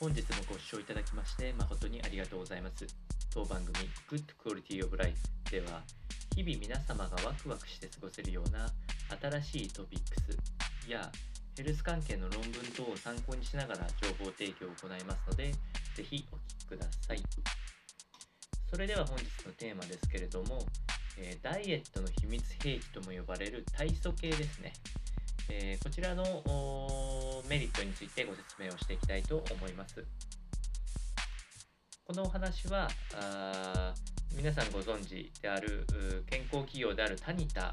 本日もご視聴いただきまして誠にありがとうございます。当番組 Good Quality of Life では日々皆様がワクワクして過ごせるような新しいトピックスやヘルス関係の論文等を参考にしながら情報提供を行いますのでぜひお聞きください。それでは本日のテーマですけれども、えーダイエットの秘密兵器とも呼ばれる体組系ですね。えーこちらのメリットについてご説明をしていきたいと思います。このお話はあ皆さんご存知である健康企業であるタニタ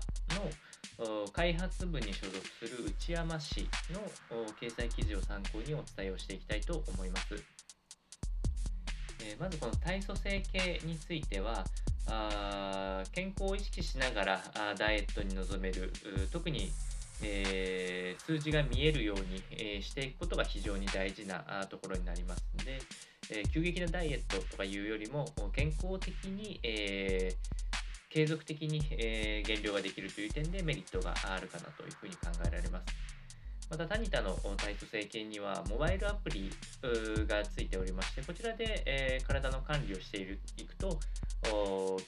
の開発部に所属する内山氏の掲載記事を参考にお伝えをしていきたいと思います。えーまずこの体組成系についてはあ健康を意識しながらダイエットに臨める特に、えー数字が見えるように、えーしていくことが非常に大事なところになりますので、えー急激なダイエットとかいうよりも健康的に、え継続的に、え減量ができるという点でメリットがあるかなというふうに考えられます。またタニタの体組成計にはモバイルアプリがついておりましてこちらで、え体の管理をしているいくと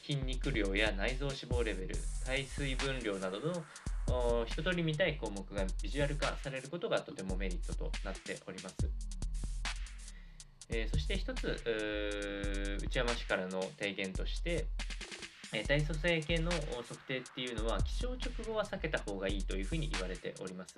筋肉量や内臓脂肪レベル体水分量などの一通り見たい項目がビジュアル化されることがとてもメリットとなっております。えーそして一つ内山氏からの提言として、えー体組成計の測定っていうのは起床直後は避けた方がいいというふうに言われております。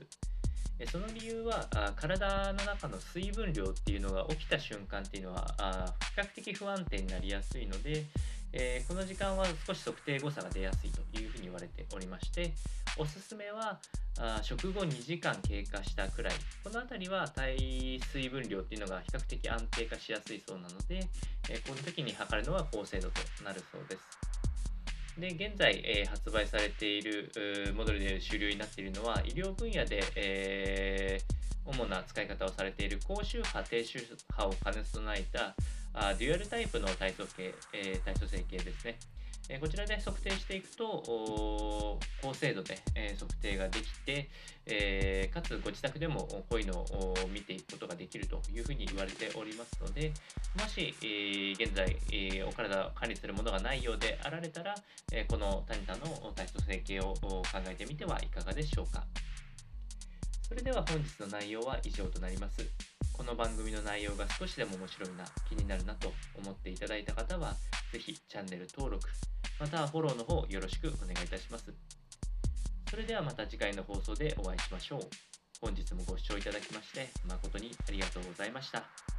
えその理由はあ体の中の水分量っていうのが起きた瞬間っていうのはあ比較的不安定になりやすいので、えーこの時間は少し測定誤差が出やすいというふうに言われておりましておすすめはあ食後2時間経過したくらいこの辺りは体水分量っていうのが比較的安定化しやすいそうなので、えーこの時に測るのは高精度となるそうです。で現在、えー発売されているモデルで主流になっているのは医療分野で、えー主な使い方をされている高周波低周波を兼ね備えたあデュアルタイプの体組計、えー体組成計ですね。えこちらで測定していくと高精度で、え測定ができて、えかつご自宅でもこういうのを見ていくことができるというふうに言われておりますのでもし、え現在、えお体を管理するものがないようであられたら、えこのタニタの体組成計を考えてみてはいかがでしょうか。それでは本日の内容は以上となります。この番組の内容が少しでも面白いな、気になるなと思っていただいた方は、是非チャンネル登録、またはフォローの方よろしくお願いいたします。それではまた次回の放送でお会いしましょう。本日もご視聴いただきまして誠にありがとうございました。